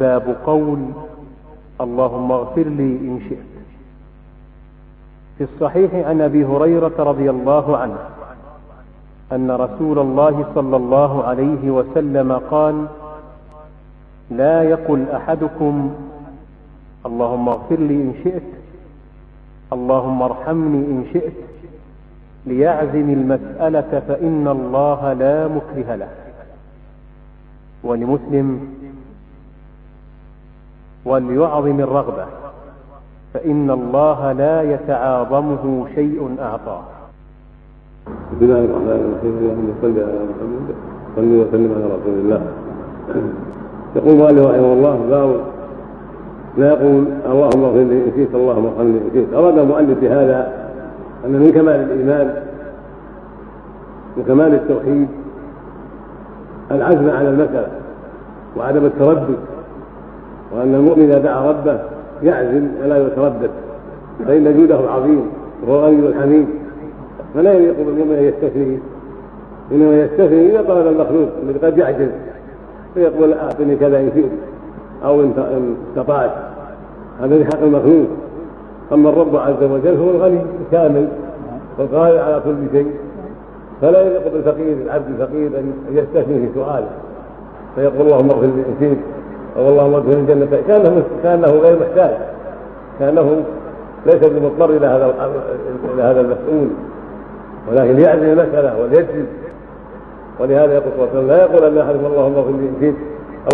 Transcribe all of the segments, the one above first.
باب قول اللهم اغفر لي إن شئت. في الصحيح عن أبي هريرة رضي الله عنه أن رسول الله صلى الله عليه وسلم قال لا يقل أحدكم اللهم اغفر لي إن شئت اللهم ارحمني إن شئت ليعزم المسألة فإن الله لا مكره له. ولمسلم وليعظم الرغبة. فإن الله لا يتعاظمه شيء أعطاه بسم الله الرحمن الرحيم اللهم صل على محمد صل وسلم على رسول الله. يقول مالك رحمه الله باب لا يقول اللهم اغفر لي إن شئت اللهم ارحمني إن شئت. أراد المؤلف بهذا أن من كمال الإيمان وكمال التوحيد العزم على المسألة وعدم التردد. وأن المؤمن إذا دعا ربه يعزم ولا يتردد فإن جوده عظيم وهو غني الحميد فلا يليق بالمؤمن ان يستثني إنما يستثني إذا طلب المخلوق الذي قد يعجز فيقول اعطني كذا إن شئت أو إن استطعت هذا في حق المخلوق. أما الرب عز وجل هو الغني الكامل والقادر على كل شيء فلا يليق بالفقير العبد الفقير أن يستثني في سؤاله فيقول اللهم اغفر لي أن شئت أو اللهم ادخل الجنة كأنه كأنه غير محتاج. كأنه ليس بمضطر إلى هذا إلى هذا المسؤول. ولكن ليعزم المسألة وليجزم. ولهذا يقول صلى الله عليه وسلم لا يقول أن أحدكم اللهم اغفر لي ان شئت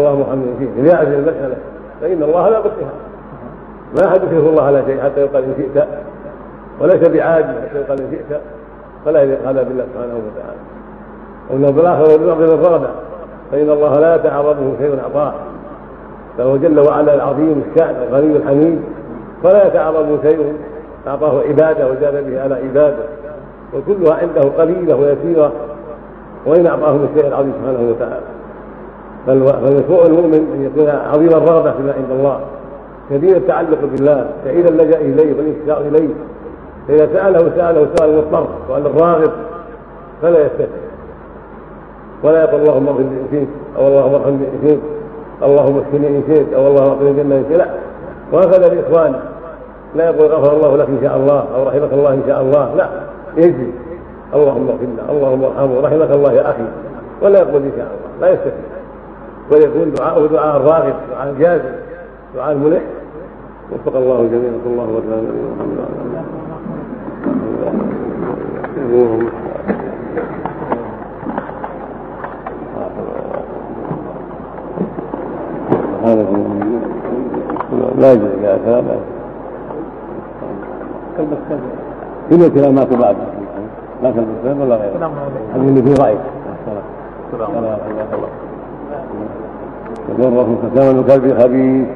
اللهم ارحمني إن شئت ليعزم المسألة فإن الله لا يقصها ما أحد يشرك الله على شيء حتى يقال إن شئت. وليس بعاجز حتى يقال إن شئت. فلا هذا بالله سبحانه وتعالى. وإنه بالآخرة بالارض الرغبه فإن الله لا يتعرضه شيء اعطاه فهو جل وعلا العظيم الشأن الغني الحميد. فلا يتعرض شيء أعطاه عبادة وزاد به على عبادة. وكلها عنده قليلة ويسيرة وإن أعطاه الشيء العظيم سبحانه وتعالى. فالمشروع المؤمن أن يكون عظيم الرغبة فيما عند الله. كثير التعلق بالله سعيد اللجأ إليه والانتشار إليه. فإذا سأله سأله سؤال المضطر سؤال الراغب فلا يستثني ولا يقول اللهم اغفر لي أو اللهم إن شئت. اللهم اكفني إن شئت أو اللهم اعطني الجنة إن شئت. لا. وهكذا الإخوان. لا يقول غفر الله لك إن شاء الله أو رحمك الله إن شاء الله. لا. يجزي. اللهم اغفر له اللهم ارحمه رحمك الله يا أخي. ولا يقول إن شاء الله لا يستثني ويكون دعاءه دعاء راغب دعاء جازم دعاء ملح وفق الله جميعا صلى الله وسلم على نبينا محمد وعلى آله هذا لا يجوز لا كلام كل الكلامات بعد. لا كلام ولا غيره. هذا اللي فيه راي يضره كلام الكلب خبيث.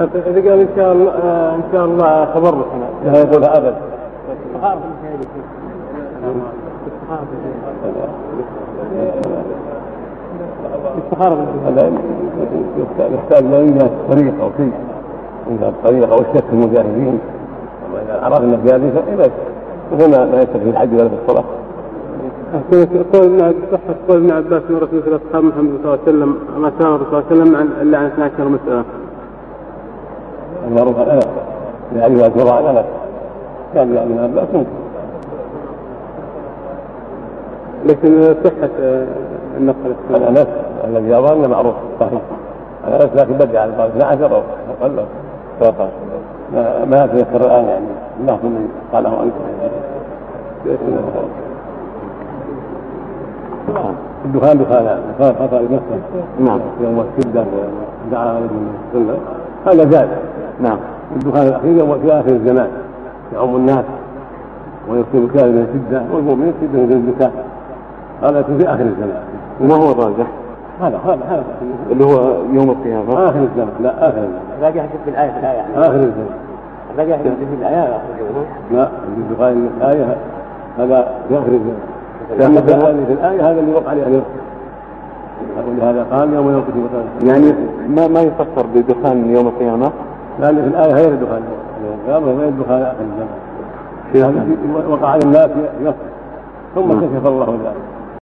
إذا قال إن شاء الله إن شاء الله خبرك لا يقولها أبدا استخارة. هذا يحتاج لا يوجد طريقة أو شيء يوجد طريقة أو الشك في المجاهدين. أما إذا عرفنا هذه فإذا مثل ما يشتك في الحج ولا في الصلاة. قول ابن صحة قول ابن عباس من رسول الله أصحاب محمد صلى الله عليه وسلم ما الرسول صلى الله عليه وسلم عن إلا عن 12 مسألة. المعروف أنس. لأبي أكبر عن أنس. كان ابن عباس. ممكن لكن صحة النقل عن أنس الذي يرى أنه معروف صحيح. أنس لكن بدأ على قال 12 أو أقل. 13 ما يتذكر الآن يعني؟ الله من قاله أنت؟ الدخان دخان. دخان خطأ المسجد نعم. يوم الشدة ودعا عليه السنة. هذا جائز نعم. الدخان الأخير يوم في آخر الزمان. يعم الناس ويكون الكافر من الشدة والمؤمن الشدة من الزكاة. هذا في آخر الزمان. وما هو الراجح؟ هذا هذا هذا. اللي هو يوم القيامة. آخر الزمان. لا آخر الزمان. باقي يحدث بالآية في الآية. يعني آخر الزمان. باقي يحدث بالآية لا الدخان الآية هذا في آخر الزمان. لأن الآية في الآية هذا اللي وقع عليه الإرث ولهذا قال يوم ينقذ يعني ما ما يفسر بدخان يوم القيامة؟ لأن في الآية غير الدخان. يوم القيامة غير الدخان آخر الزمان. هذا وقع على الناس في نفسه ثم كشف الله ذلك.